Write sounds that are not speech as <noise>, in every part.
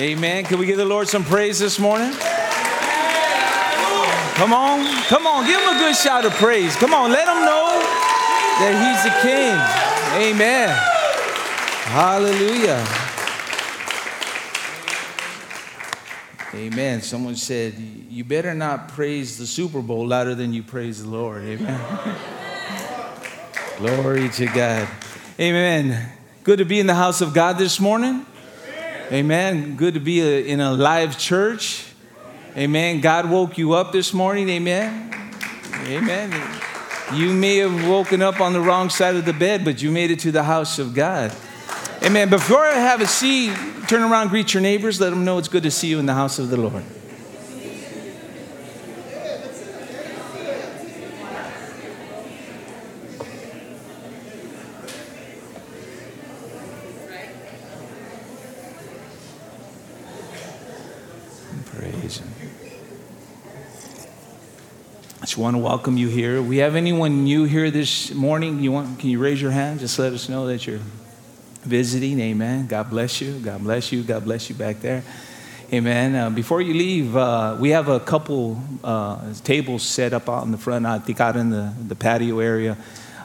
Amen. Can we give the Lord some praise this morning? Come on, come on, give him a good shout of praise. Come on, let him know that he's the king. Amen. Hallelujah. Amen. Someone said, You better not praise the Super Bowl louder than you praise the Lord. Amen. Glory to God. Amen. Good to be in the house of God this morning. Amen. Good to be a, in a live church. Amen. God woke you up this morning. Amen. Amen. You may have woken up on the wrong side of the bed, but you made it to the house of God. Amen. Before I have a seat, turn around, greet your neighbors, let them know it's good to see you in the house of the Lord. Praise Him. I just want to welcome you here. We have anyone new here this morning? You want? Can you raise your hand? Just let us know that you're visiting. Amen. God bless you. God bless you. God bless you back there. Amen. Uh, before you leave, uh, we have a couple uh, tables set up out in the front. I think out in the, the patio area.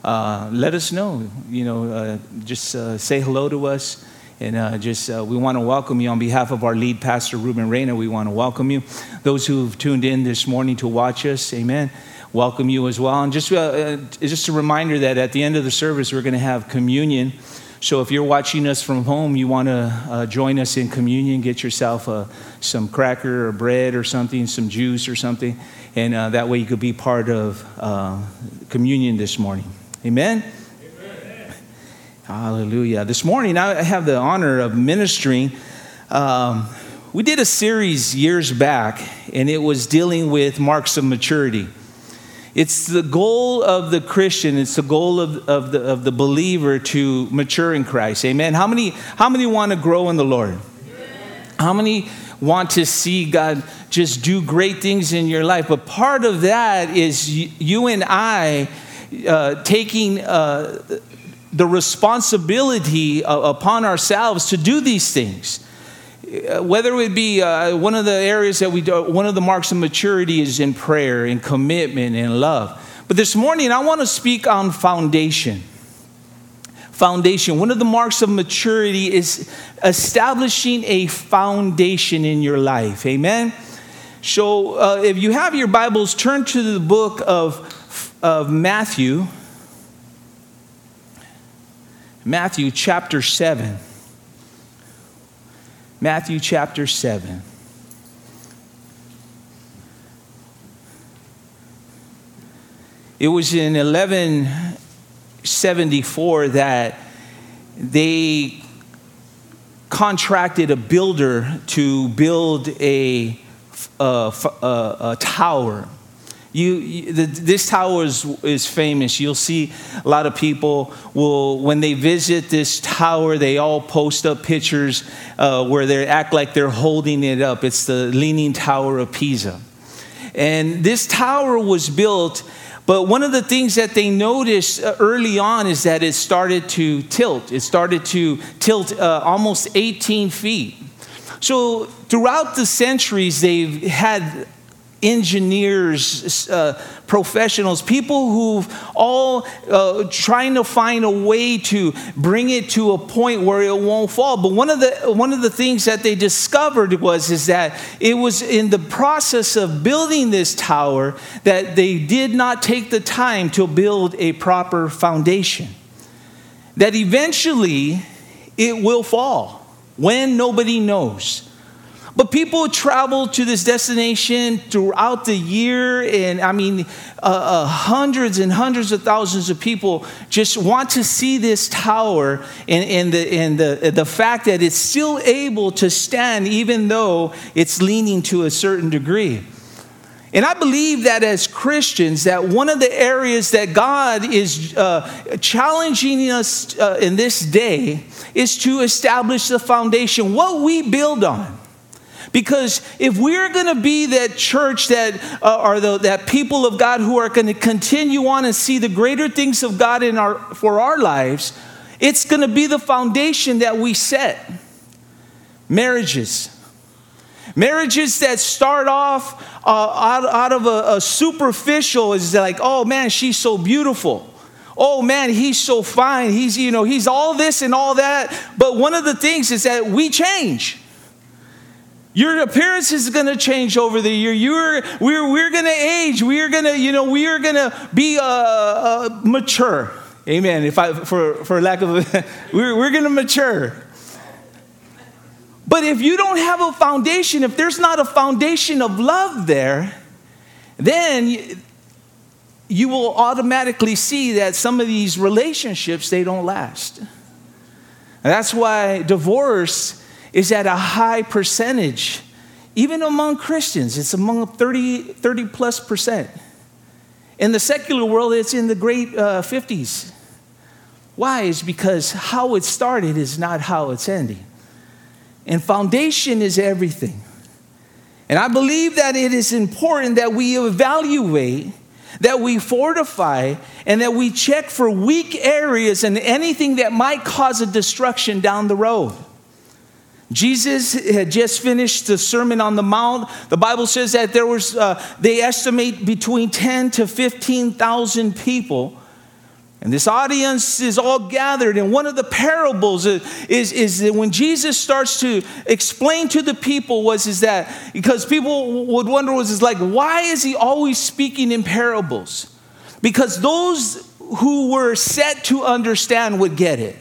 Uh, let us know. You know, uh, just uh, say hello to us. And uh, just, uh, we want to welcome you on behalf of our lead pastor, Ruben Reyna. We want to welcome you. Those who've tuned in this morning to watch us, amen. Welcome you as well. And just, uh, uh, just a reminder that at the end of the service, we're going to have communion. So if you're watching us from home, you want to uh, join us in communion, get yourself uh, some cracker or bread or something, some juice or something. And that way you could be part of communion this morning. Amen. Hallelujah. This morning, I have the honor of ministering. Um, we did a series years back, and it was dealing with marks of maturity. It's the goal of the Christian, it's the goal of, of, the, of the believer to mature in Christ. Amen. How many, how many want to grow in the Lord? How many want to see God just do great things in your life? But part of that is you and I uh, taking uh, the responsibility upon ourselves to do these things. Uh, Whether it be uh, one of the areas that we do, one of the marks of maturity is in prayer, in commitment, and love. But this morning, I want to speak on foundation. Foundation. One of the marks of maturity is establishing a foundation in your life. Amen. So, uh, if you have your Bibles, turn to the book of, of Matthew. Matthew chapter 7. Matthew chapter 7. It was in 1174 that they contracted a builder to build a, a, a, a tower. You, you the, this tower is, is famous. You'll see a lot of people will, when they visit this tower, they all post up pictures uh, where they act like they're holding it up. It's the Leaning Tower of Pisa. And this tower was built, but one of the things that they noticed uh, early on is that it started to tilt. It started to tilt uh, almost 18 feet. So throughout the centuries, they've had engineers, uh, professionals, people who've all uh, trying to find a way to bring it to a point where it won't fall. But one of the one of the things that they discovered was is that it was in the process of building this tower that they did not take the time to build a proper foundation. That eventually it will fall when nobody knows. But people travel to this destination throughout the year, and I mean, uh, uh, hundreds and hundreds of thousands of people just want to see this tower and, and, the, and the, the fact that it's still able to stand even though it's leaning to a certain degree. And I believe that as Christians, that one of the areas that God is uh, challenging us uh, in this day is to establish the foundation, what we build on. Because if we're going to be that church that uh, are the, that people of God who are going to continue on and see the greater things of God in our, for our lives, it's going to be the foundation that we set. Marriages. Marriages that start off uh, out, out of a, a superficial is like, oh man, she's so beautiful oh man he's so fine he's you know he's all this and all that but one of the things is that we change your appearance is going to change over the year. You're, we're, we're going to age. We're going to, you know, we are going to be uh, uh, mature. Amen. If I, for, for lack of, a, <laughs> we're, we're going to mature. But if you don't have a foundation, if there's not a foundation of love there, then you will automatically see that some of these relationships they don't last. And that's why divorce is at a high percentage, even among Christians. It's among 30, 30 plus percent. In the secular world, it's in the great uh, 50s. Why? Is because how it started is not how it's ending. And foundation is everything. And I believe that it is important that we evaluate, that we fortify, and that we check for weak areas and anything that might cause a destruction down the road. Jesus had just finished the Sermon on the Mount. The Bible says that there was, uh, they estimate between 10 to 15,000 people. And this audience is all gathered. And one of the parables is, is, that when Jesus starts to explain to the people was is that, because people would wonder was is like, why is he always speaking in parables? Because those who were set to understand would get it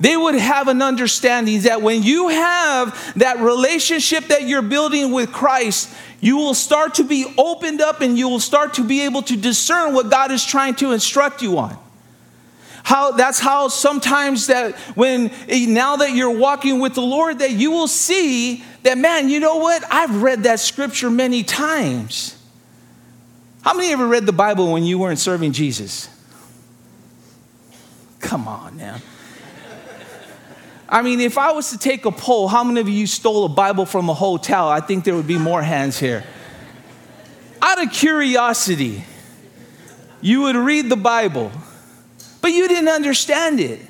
they would have an understanding that when you have that relationship that you're building with Christ, you will start to be opened up and you will start to be able to discern what God is trying to instruct you on. How that's how sometimes that when eh, now that you're walking with the Lord, that you will see that man, you know what? I've read that scripture many times. How many ever read the Bible when you weren't serving Jesus? Come on now. I mean, if I was to take a poll, how many of you stole a Bible from a hotel? I think there would be more hands here. Out of curiosity, you would read the Bible, but you didn't understand it.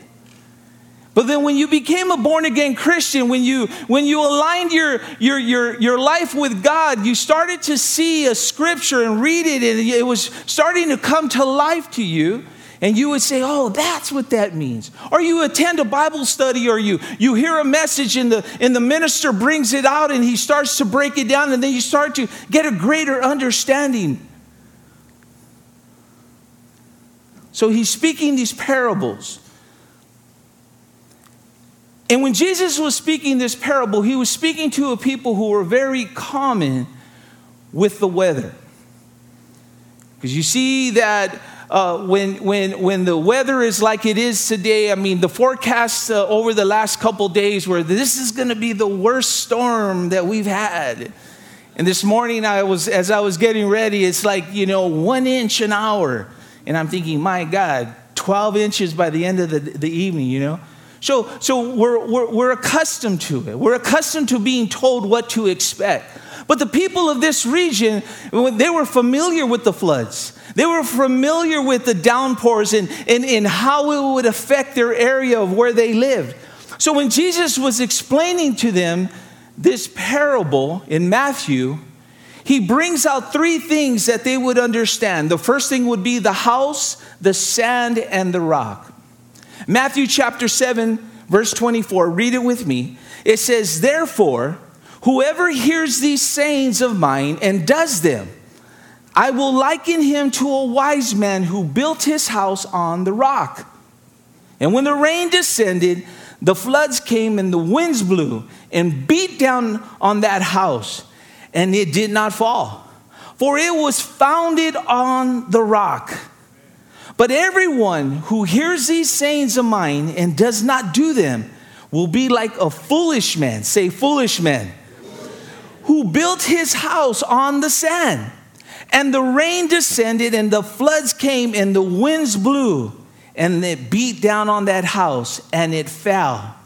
But then when you became a born again Christian, when you when you aligned your, your your your life with God, you started to see a scripture and read it, and it was starting to come to life to you and you would say, Oh, that's what that means. Or you attend a Bible study, or you, you hear a message, and the, and the minister brings it out and he starts to break it down, and then you start to get a greater understanding. So he's speaking these parables. And when Jesus was speaking this parable, he was speaking to a people who were very common with the weather. Because you see that uh, when, when, when the weather is like it is today, I mean, the forecasts uh, over the last couple days where this is going to be the worst storm that we've had. And this morning, I was, as I was getting ready, it's like, you know, one inch an hour. And I'm thinking, my God, 12 inches by the end of the, the evening, you know? So, so we're, we're, we're accustomed to it. We're accustomed to being told what to expect. But the people of this region, they were familiar with the floods. They were familiar with the downpours and, and, and how it would affect their area of where they lived. So when Jesus was explaining to them this parable in Matthew, he brings out three things that they would understand. The first thing would be the house, the sand, and the rock. Matthew chapter 7, verse 24, read it with me. It says, Therefore, whoever hears these sayings of mine and does them, I will liken him to a wise man who built his house on the rock. And when the rain descended, the floods came and the winds blew and beat down on that house, and it did not fall, for it was founded on the rock. But everyone who hears these sayings of mine and does not do them will be like a foolish man. Say, foolish man. Who built his house on the sand. And the rain descended, and the floods came, and the winds blew, and it beat down on that house, and it fell.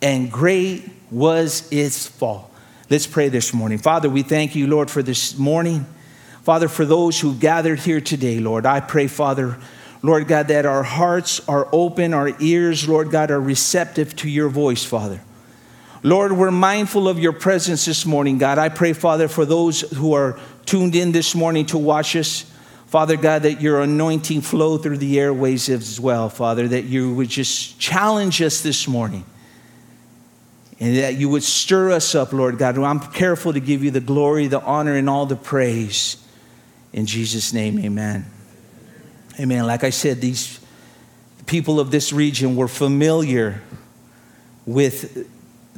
And great was its fall. Let's pray this morning. Father, we thank you, Lord, for this morning. Father, for those who gathered here today, Lord, I pray, Father, Lord God, that our hearts are open, our ears, Lord God, are receptive to your voice, Father. Lord, we're mindful of your presence this morning, God. I pray, Father, for those who are tuned in this morning to watch us, Father God, that your anointing flow through the airways as well, Father, that you would just challenge us this morning and that you would stir us up, Lord God. I'm careful to give you the glory, the honor, and all the praise. In Jesus' name, amen. Amen. Like I said, these people of this region were familiar with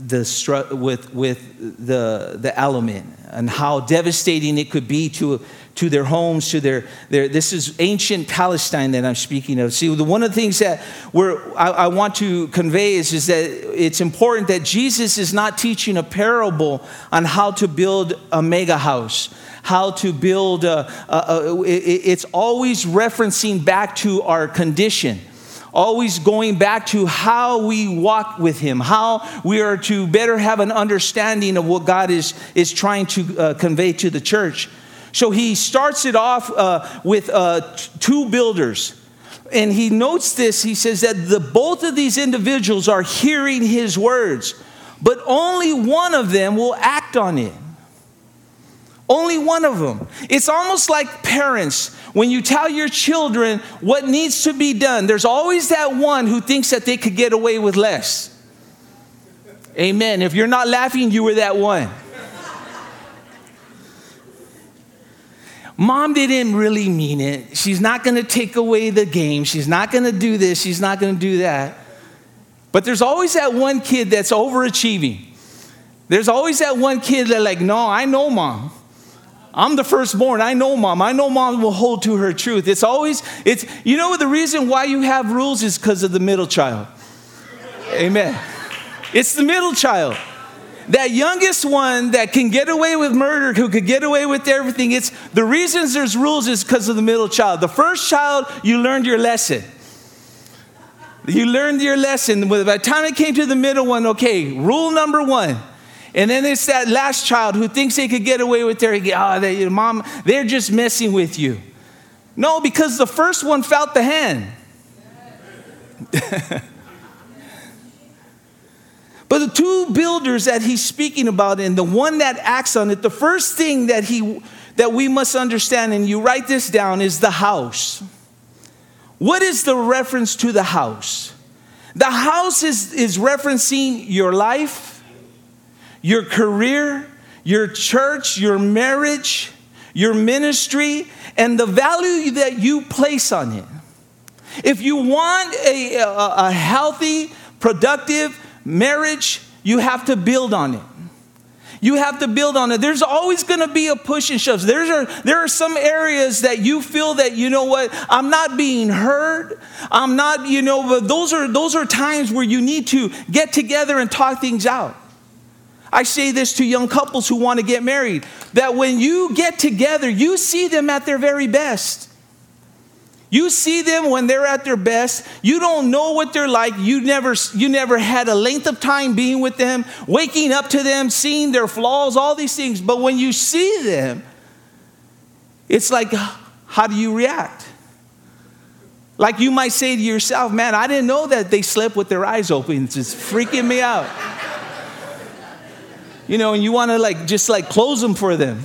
the, with, with the, the element and how devastating it could be to, to their homes, to their, their this is ancient Palestine that I'm speaking of. See, one of the things that we're, I, I want to convey is, is that it's important that Jesus is not teaching a parable on how to build a mega house how to build, a, a, a, it's always referencing back to our condition always going back to how we walk with him how we are to better have an understanding of what god is, is trying to uh, convey to the church. So he starts it off uh, with uh, t- two builders. And he notes this he says that the both of these individuals are hearing his words but only one of them will act on it only one of them. It's almost like parents. When you tell your children what needs to be done, there's always that one who thinks that they could get away with less. Amen. If you're not laughing, you were that one. Mom didn't really mean it. She's not going to take away the game. She's not going to do this. She's not going to do that. But there's always that one kid that's overachieving. There's always that one kid that, like, no, I know mom. I'm the firstborn. I know mom. I know mom will hold to her truth. It's always, it's, you know, the reason why you have rules is because of the middle child. Amen. It's the middle child. That youngest one that can get away with murder, who could get away with everything, it's the reasons there's rules is because of the middle child. The first child, you learned your lesson. You learned your lesson. By the time it came to the middle one, okay, rule number one and then there's that last child who thinks they could get away with their, oh, they, mom, they're just messing with you. No, because the first one felt the hand. <laughs> but the two builders that he's speaking about and the one that acts on it, the first thing that he that we must understand, and you write this down, is the house. What is the reference to the house? The house is, is referencing your life, your career, your church, your marriage, your ministry, and the value that you place on it. If you want a, a, a healthy, productive marriage, you have to build on it. You have to build on it. There's always going to be a push and shove. There's a, there are some areas that you feel that you know what I'm not being heard. I'm not you know. But those are those are times where you need to get together and talk things out. I say this to young couples who want to get married that when you get together, you see them at their very best. You see them when they're at their best. You don't know what they're like. You never, you never had a length of time being with them, waking up to them, seeing their flaws, all these things. But when you see them, it's like, how do you react? Like you might say to yourself, man, I didn't know that they slept with their eyes open. It's just freaking me out you know, and you want to like just like close them for them.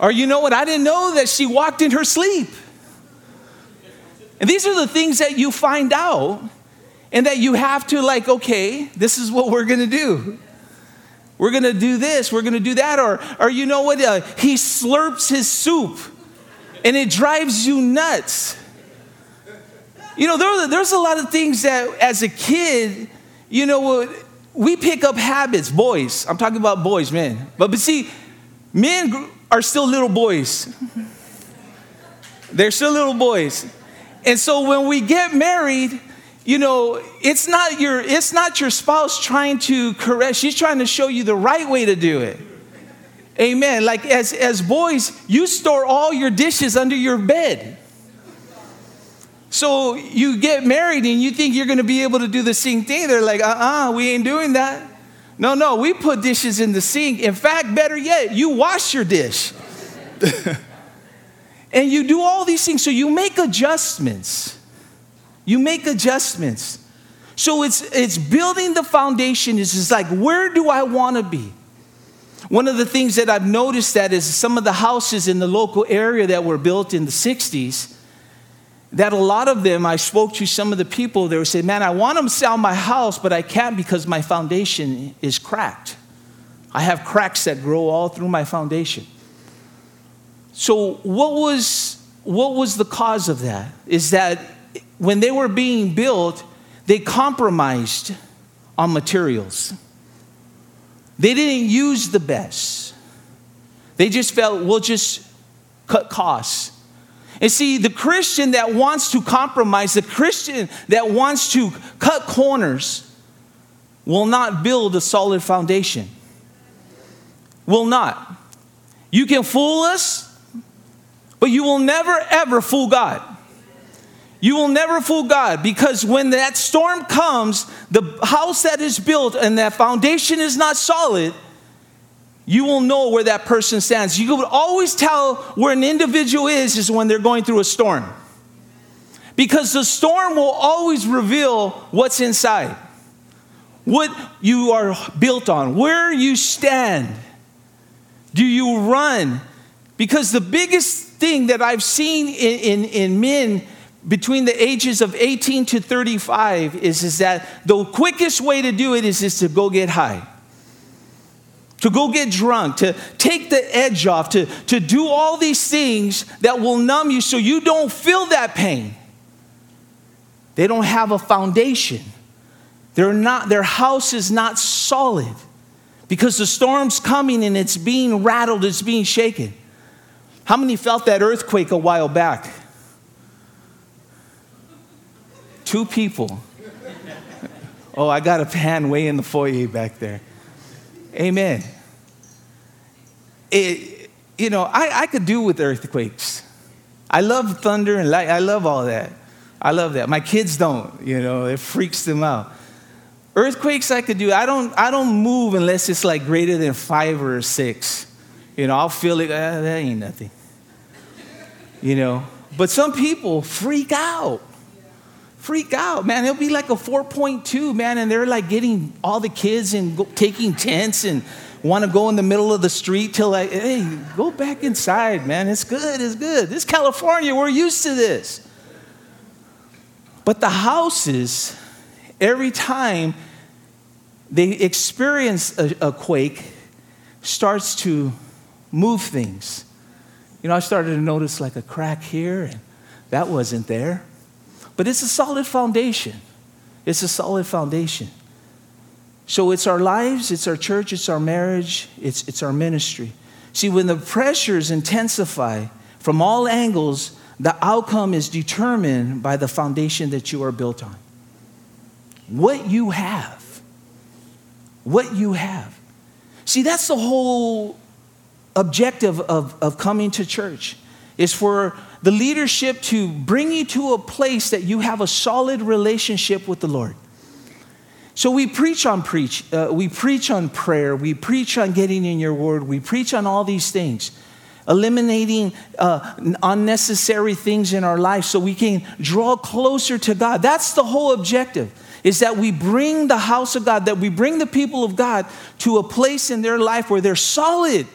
Or you know what? I didn't know that she walked in her sleep. And these are the things that you find out and that you have to like, okay, this is what we're going to do. We're going to do this, we're going to do that or or you know what? Uh, he slurps his soup and it drives you nuts. you know, there, there's a lot of things that as a kid, you know, we pick up habits, boys. I'm talking about boys, men. But, but see, men are still little boys. They're still little boys. And so when we get married, you know, it's not your it's not your spouse trying to correct. She's trying to show you the right way to do it. Amen. Like as as boys, you store all your dishes under your bed. So you get married and you think you're going to be able to do the same thing. They're like, "Uh-uh, we ain't doing that." No, no, we put dishes in the sink. In fact, better yet, you wash your dish. <laughs> and you do all these things. So you make adjustments. You make adjustments. So it's, it's building the foundation is just like, where do I want to be? One of the things that I've noticed that is some of the houses in the local area that were built in the 60s, that a lot of them, I spoke to some of the people, they would say, man, I want to sell my house, but I can't because my foundation is cracked. I have cracks that grow all through my foundation. So what was, what was the cause of that? Is that when they were being built, they compromised on materials. They didn't use the best. They just felt, we'll just cut costs. And see, the Christian that wants to compromise, the Christian that wants to cut corners, will not build a solid foundation. Will not. You can fool us, but you will never, ever fool God. You will never fool God because when that storm comes, the house that is built and that foundation is not solid, you will know where that person stands. You will always tell where an individual is is when they're going through a storm. Because the storm will always reveal what's inside. What you are built on, where you stand. Do you run? Because the biggest thing that I've seen in, in, in men between the ages of 18 to 35 is, is that the quickest way to do it is, is to go get high to go get drunk, to take the edge off, to, to do all these things that will numb you so you don't feel that pain. They don't have a foundation. They're not, their house is not solid because the storm's coming and it's being rattled, it's being shaken. How many felt that earthquake a while back? Two people. Oh, I got a pan way in the foyer back there. Amen. It, you know, I, I could do with earthquakes. I love thunder and light. I love all that. I love that. My kids don't, you know, it freaks them out. Earthquakes I could do. I don't, I don't move unless it's like greater than five or six. You know, I'll feel it, ah, that ain't nothing. You know, but some people freak out freak out, man. It'll be like a 4.2, man, and they're like getting all the kids and go, taking tents and want to go in the middle of the street till I, hey, go back inside, man. It's good, it's good. This California, we're used to this. But the houses, every time they experience a, a quake, starts to move things. You know, I started to notice like a crack here, and that wasn't there. But it's a solid foundation. It's a solid foundation. So it's our lives, it's our church, it's our marriage, it's, it's our ministry. See, when the pressures intensify from all angles, the outcome is determined by the foundation that you are built on. What you have. What you have. See, that's the whole objective of, of coming to church, is for the leadership to bring you to a place that you have a solid relationship with the Lord. So we preach on preach, uh, we preach on prayer, we preach on getting in your word, we preach on all these things, eliminating uh, unnecessary things in our life so we can draw closer to God. That's the whole objective. Is that we bring the house of God, that we bring the people of God to a place in their life where they're solid,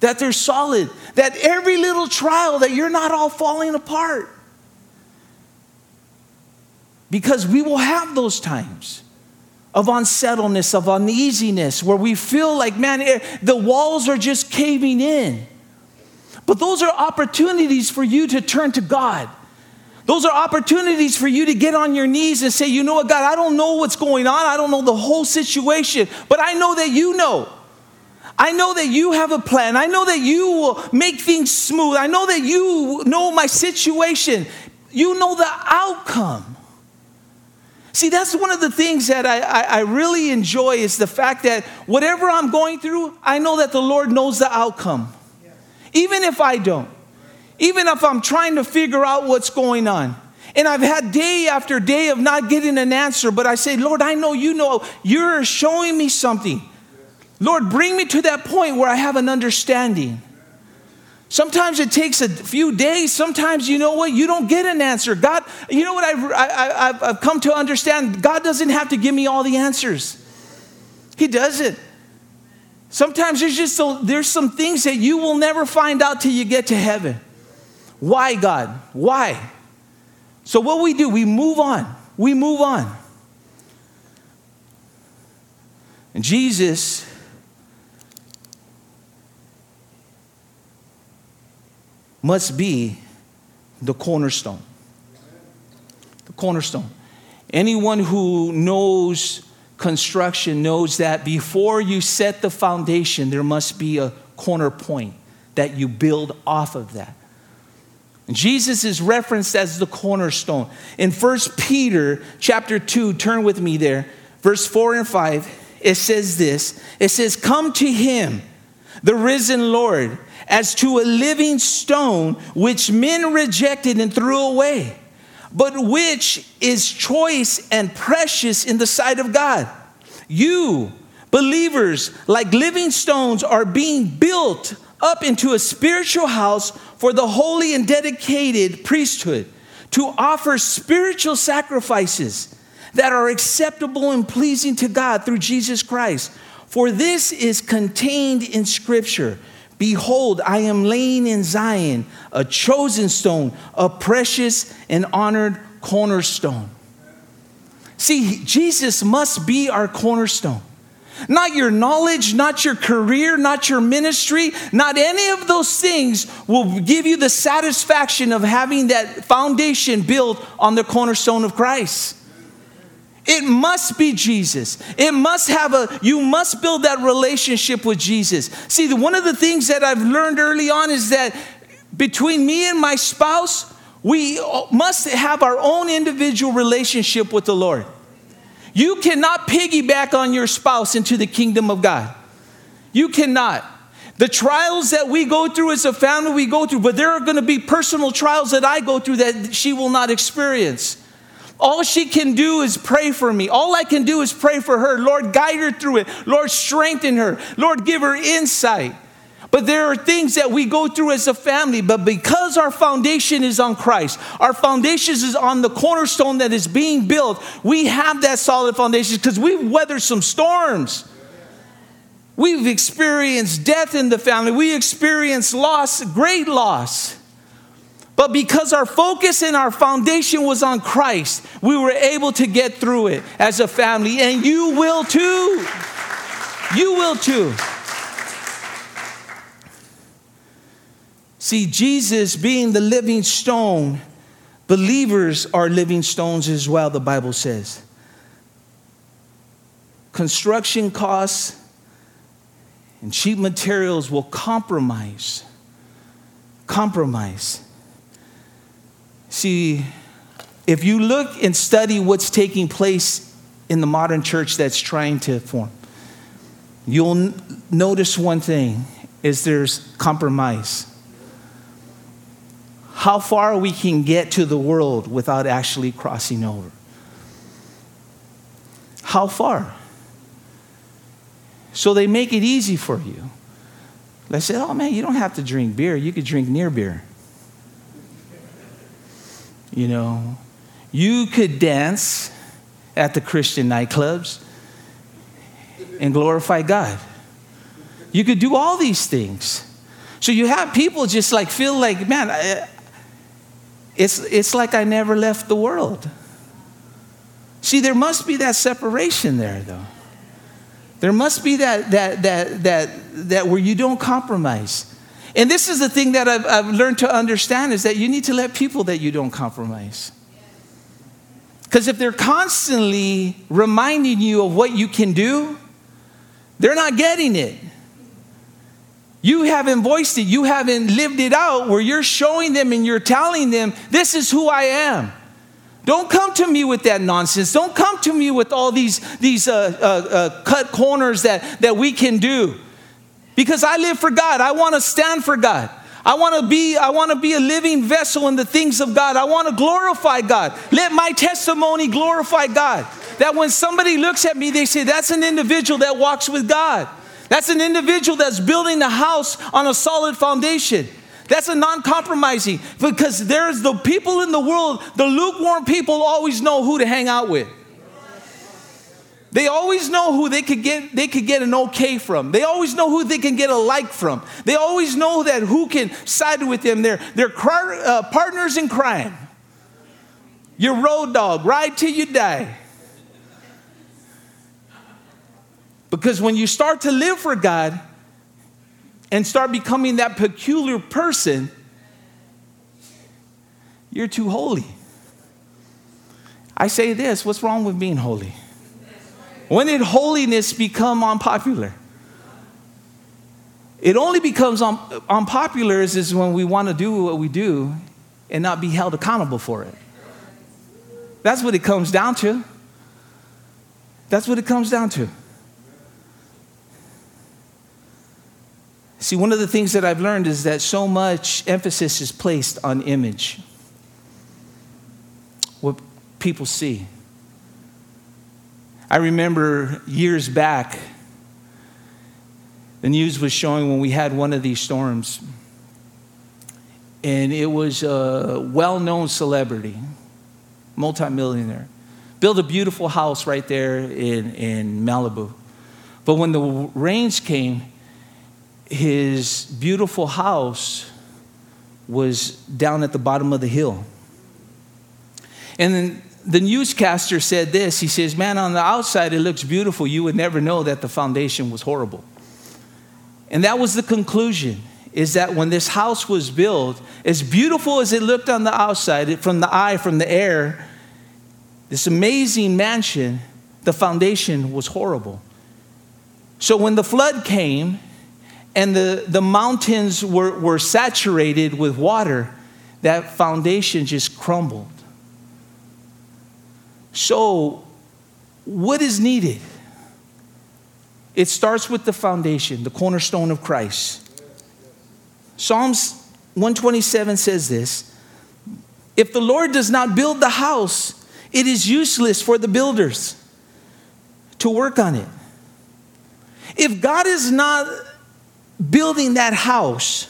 that they're solid, that every little trial, that you're not all falling apart. Because we will have those times of unsettledness, of uneasiness, where we feel like, man, eh, the walls are just caving in. But those are opportunities for you to turn to God. Those are opportunities for you to get on your knees and say, you know what, God, I don't know what's going on. I don't know the whole situation, but I know that you know. I know that you have a plan. I know that you will make things smooth. I know that you know my situation. You know the outcome. See, that's one of the things that I, I, I, really enjoy is the fact that whatever I'm going through, I know that the Lord knows the outcome. Even if I don't, even if I'm trying to figure out what's going on. And I've had day after day of not getting an answer, but I say, Lord, I know you know, you're showing me something. Lord, bring me to that point where I have an understanding. Sometimes it takes a few days. Sometimes, you know what, you don't get an answer. God, you know what I've, I, have i have come to understand? God doesn't have to give me all the answers, He doesn't. Sometimes there's just there's some things that you will never find out till you get to heaven. Why, God? Why? So, what we do, we move on. We move on. And Jesus must be the cornerstone. The cornerstone. Anyone who knows construction knows that before you set the foundation, there must be a corner point that you build off of that. Jesus is referenced as the cornerstone. In 1 Peter chapter 2, turn with me there, verse 4 and 5, it says this. It says, Come to him, the risen Lord as to a living stone which men rejected and threw away, but which is choice and precious in the sight of God. You, believers, like living stones, are being built up into a spiritual house for the holy and dedicated priesthood to offer spiritual sacrifices that are acceptable and pleasing to God through Jesus Christ. For this is contained in Scripture. Behold, I am laying in Zion a chosen stone, a precious and honored cornerstone. See, Jesus must be our cornerstone. Not your knowledge, not your career, not your ministry, not any of those things will give you the satisfaction of having that foundation built on the cornerstone of Christ. It must be Jesus. It must have a, you must build that relationship with Jesus. See, one of the things that I've learned early on is that between me and my spouse, we must have our own individual relationship with the Lord. You cannot piggyback on your spouse into the kingdom of God. You cannot. The trials that we go through as a family, we go through, but there are going to be personal trials that I go through that she will not experience. All she can do is pray for me. All I can do is pray for her. Lord, guide her through it. Lord, strengthen her. Lord, give her insight. But there are things that we go through as a family, but because our foundation is on Christ, our foundation is on the cornerstone that is being built, we have that solid foundation because we've weathered some storms. We've experienced death in the family, we experienced loss, great loss. But because our focus and our foundation was on Christ, we were able to get through it as a family, and you will too. You will too. See, Jesus being the living stone, believers are living stones as well, the Bible says. Construction costs and cheap materials will compromise. Compromise See, if you look and study what's taking place in the modern church that's trying to form, you'll notice one thing is there's compromise. How far we can get to the world without actually crossing over. How far? So they make it easy for you. They say, oh man, you don't have to drink beer, you could drink near beer. You know, you could dance at the Christian nightclubs and glorify God. You could do all these things. So you have people just like feel like, man, it's, it's like I never left the world. See, there must be that separation there, though. There must be that, that, that, that, that where you don't compromise. And this is the thing that I've, I've learned to understand is that you need to let people that you don't compromise. Because if they're constantly reminding you of what you can do, they're not getting it. You haven't voiced it, you haven't lived it out where you're showing them and you're telling them, This is who I am. Don't come to me with that nonsense. Don't come to me with all these, these uh, uh, uh, cut corners that, that we can do. Because I live for God. I want to stand for God. I want to be I want to be a living vessel in the things of God. I want to glorify God. Let my testimony glorify God. That when somebody looks at me they say that's an individual that walks with God. That's an individual that's building a house on a solid foundation. That's a non compromising because there's the people in the world, the lukewarm people always know who to hang out with. They always know who they could get they could get an okay from. They always know who they can get a like from. They always know that who can side with them. They're, they're uh, partners in crime. Your road dog, ride till you die. Because when you start to live for God and start becoming that peculiar person, you're too holy. I say this what's wrong with being holy? When did holiness become unpopular? It only becomes un- unpopular is, is when we want to do what we do and not be held accountable for it. That's what it comes down to. That's what it comes down to. See, one of the things that I've learned is that so much emphasis is placed on image, what people see. I remember years back, the news was showing when we had one of these storms, and it was a well known celebrity, multimillionaire, built a beautiful house right there in, in Malibu. But when the rains came, his beautiful house was down at the bottom of the hill. And then the newscaster said this he says, Man, on the outside it looks beautiful. You would never know that the foundation was horrible. And that was the conclusion is that when this house was built, as beautiful as it looked on the outside, from the eye, from the air, this amazing mansion, the foundation was horrible. So when the flood came and the, the mountains were, were saturated with water, that foundation just crumbled. So, what is needed? It starts with the foundation, the cornerstone of Christ. Psalms 127 says this If the Lord does not build the house, it is useless for the builders to work on it. If God is not building that house,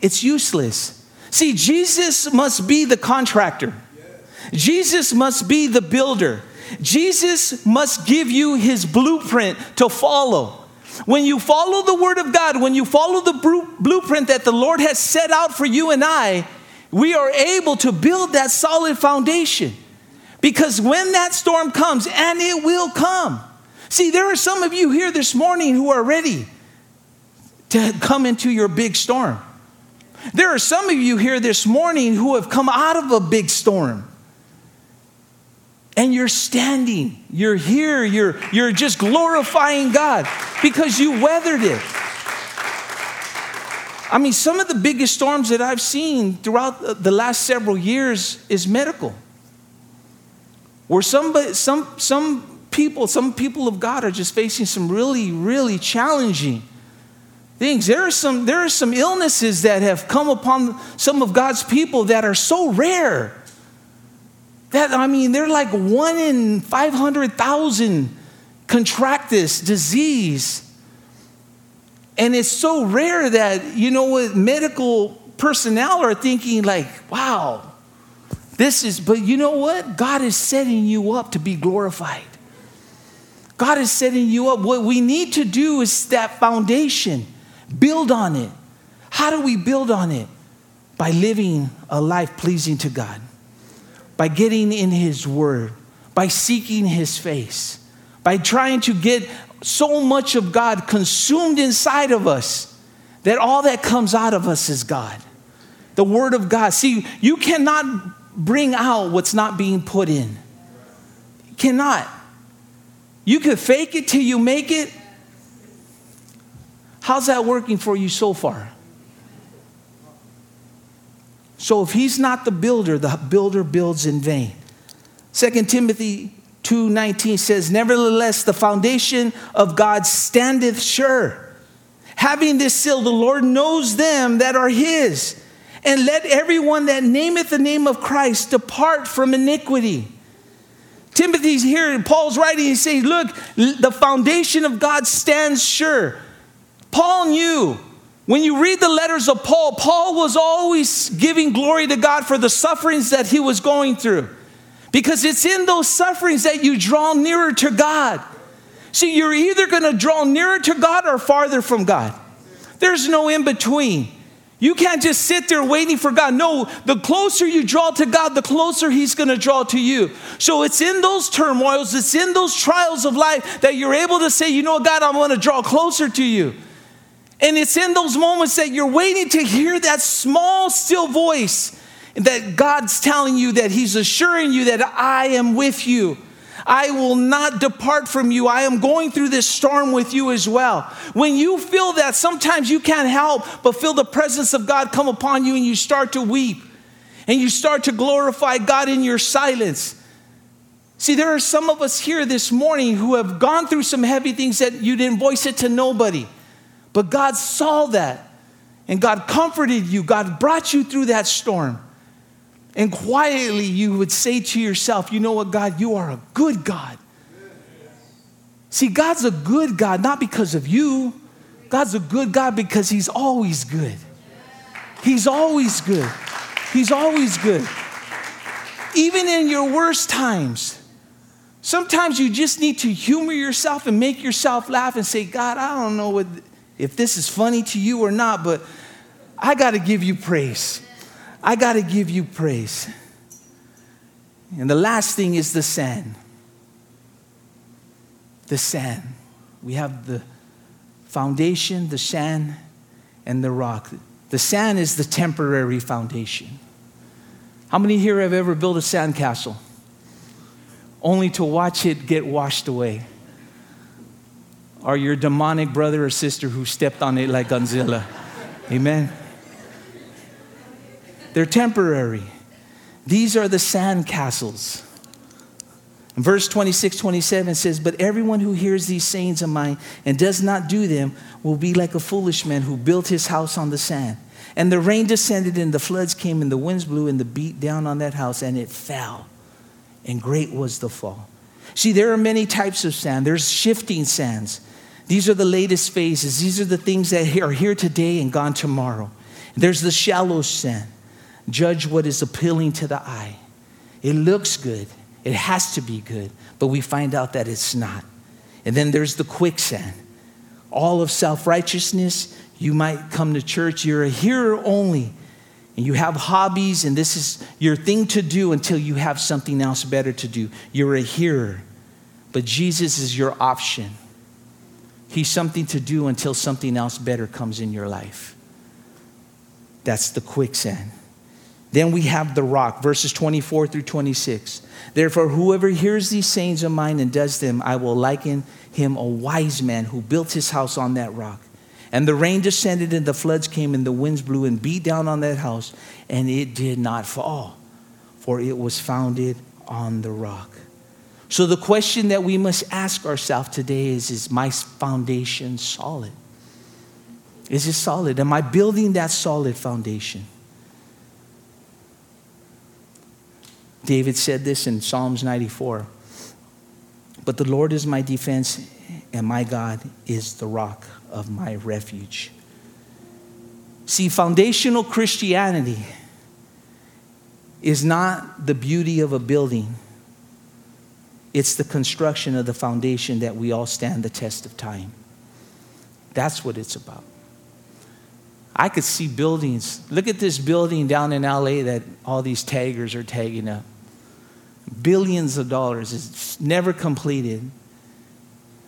it's useless. See, Jesus must be the contractor. Jesus must be the builder. Jesus must give you his blueprint to follow. When you follow the word of God, when you follow the blueprint that the Lord has set out for you and I, we are able to build that solid foundation. Because when that storm comes, and it will come. See, there are some of you here this morning who are ready to come into your big storm. There are some of you here this morning who have come out of a big storm and you're standing, you're here, you're, you're just glorifying God because you weathered it. I mean, some of the biggest storms that I've seen throughout the last several years is medical. Where somebody, some, some people, some people of God are just facing some really, really challenging things. There are, some, there are some illnesses that have come upon some of God's people that are so rare that, I mean, they're like one in 500,000 contract this disease. And it's so rare that, you know, what medical personnel are thinking, like, wow, this is, but you know what? God is setting you up to be glorified. God is setting you up. What we need to do is that foundation, build on it. How do we build on it? By living a life pleasing to God by getting in His Word, by seeking His face, by trying to get so much of God consumed inside of us that all that comes out of us is God. The Word of God. See, you cannot bring out what's not being put in. You cannot. You can fake it till you make it. How's that working for you so far? So if he's not the builder, the builder builds in vain. 2 Timothy 2:19 says, "Nevertheless the foundation of God standeth sure. Having this seal, the Lord knows them that are his. And let everyone that nameth the name of Christ depart from iniquity." Timothy's here, Paul's writing, he says, Look, the foundation of God stands sure. Paul knew when you read the letters of Paul, Paul was always giving glory to God for the sufferings that he was going through. Because it's in those sufferings that you draw nearer to God. See, you're either going to draw nearer to God or farther from God. There's no in between. You can't just sit there waiting for God. No, the closer you draw to God, the closer He's going to draw to you. So it's in those turmoils, it's in those trials of life that you're able to say, you know, God, I'm going to draw closer to you. And it's in those moments that you're waiting to hear that small, still voice that God's telling you that He's assuring you that I am with you. I will not depart from you. I am going through this storm with you as well. When you feel that, sometimes you can't help but feel the presence of God come upon you and you start to weep and you start to glorify God in your silence. See, there are some of us here this morning who have gone through some heavy things that you didn't voice it to nobody. But God saw that and God comforted you. God brought you through that storm. And quietly you would say to yourself, You know what, God, you are a good God. See, God's a good God, not because of you. God's a good God because He's always good. He's always good. He's always good. Even in your worst times, sometimes you just need to humor yourself and make yourself laugh and say, God, I don't know what if this is funny to you or not, but I got to give you praise. I got to give you praise. And the last thing is the sand. The sand. We have the foundation, the sand, and the rock. The sand is the temporary foundation. How many here have ever built a sandcastle only to watch it get washed away? Or your demonic brother or sister who stepped on it like Godzilla. Amen. They're temporary. These are the sand castles. Verse 26, 27 says, But everyone who hears these sayings of mine and does not do them will be like a foolish man who built his house on the sand. And the rain descended, and the floods came, and the winds blew, and the beat down on that house, and it fell. And great was the fall. See, there are many types of sand. There's shifting sands. These are the latest phases. These are the things that are here today and gone tomorrow. There's the shallow sand. Judge what is appealing to the eye. It looks good. It has to be good, but we find out that it's not. And then there's the quicksand. All of self righteousness. You might come to church, you're a hearer only, and you have hobbies, and this is your thing to do until you have something else better to do. You're a hearer, but Jesus is your option. He's something to do until something else better comes in your life. That's the quicksand. Then we have the rock, verses 24 through 26. Therefore, whoever hears these sayings of mine and does them, I will liken him a wise man who built his house on that rock. And the rain descended, and the floods came, and the winds blew and beat down on that house, and it did not fall, for it was founded on the rock. So, the question that we must ask ourselves today is Is my foundation solid? Is it solid? Am I building that solid foundation? David said this in Psalms 94 But the Lord is my defense, and my God is the rock of my refuge. See, foundational Christianity is not the beauty of a building it's the construction of the foundation that we all stand the test of time. That's what it's about. I could see buildings. Look at this building down in LA that all these taggers are tagging up. Billions of dollars. It's never completed.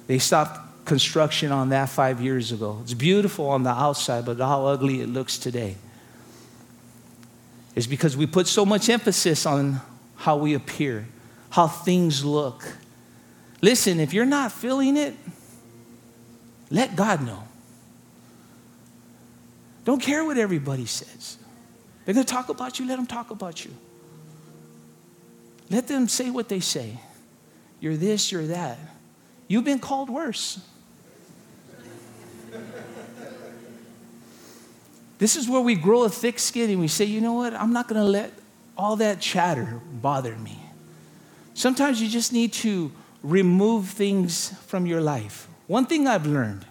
They stopped construction on that five years ago. It's beautiful on the outside, but how ugly it looks today. Is because we put so much emphasis on how we appear, how things look. Listen, if you're not feeling it, let God know. Don't care what everybody says. They're going to talk about you, let them talk about you. Let them say what they say. You're this, you're that. You've been called worse. This is where we grow a thick skin and we say, you know what? I'm not going to let all that chatter bother me. Sometimes you just need to remove things from your life. One thing I've learned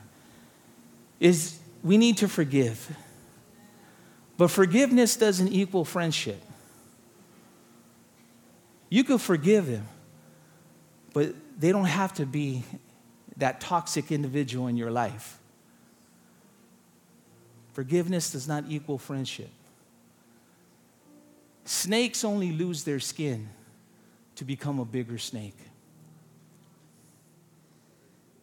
is we need to forgive. But forgiveness doesn't equal friendship. You could forgive him, but they don't have to be that toxic individual in your life. Forgiveness does not equal friendship. Snakes only lose their skin to become a bigger snake.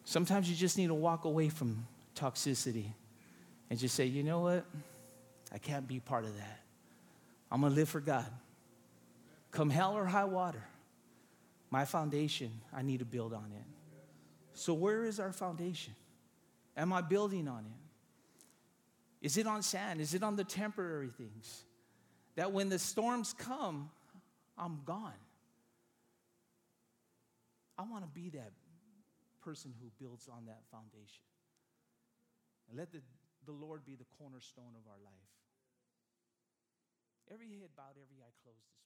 Sometimes you just need to walk away from toxicity and just say, you know what? I can't be part of that. I'm going to live for God. Come hell or high water, my foundation, I need to build on it. So, where is our foundation? Am I building on it? Is it on sand? Is it on the temporary things? That when the storms come, I'm gone. I want to be that person who builds on that foundation. And let the, the Lord be the cornerstone of our life. Every head bowed, every eye closed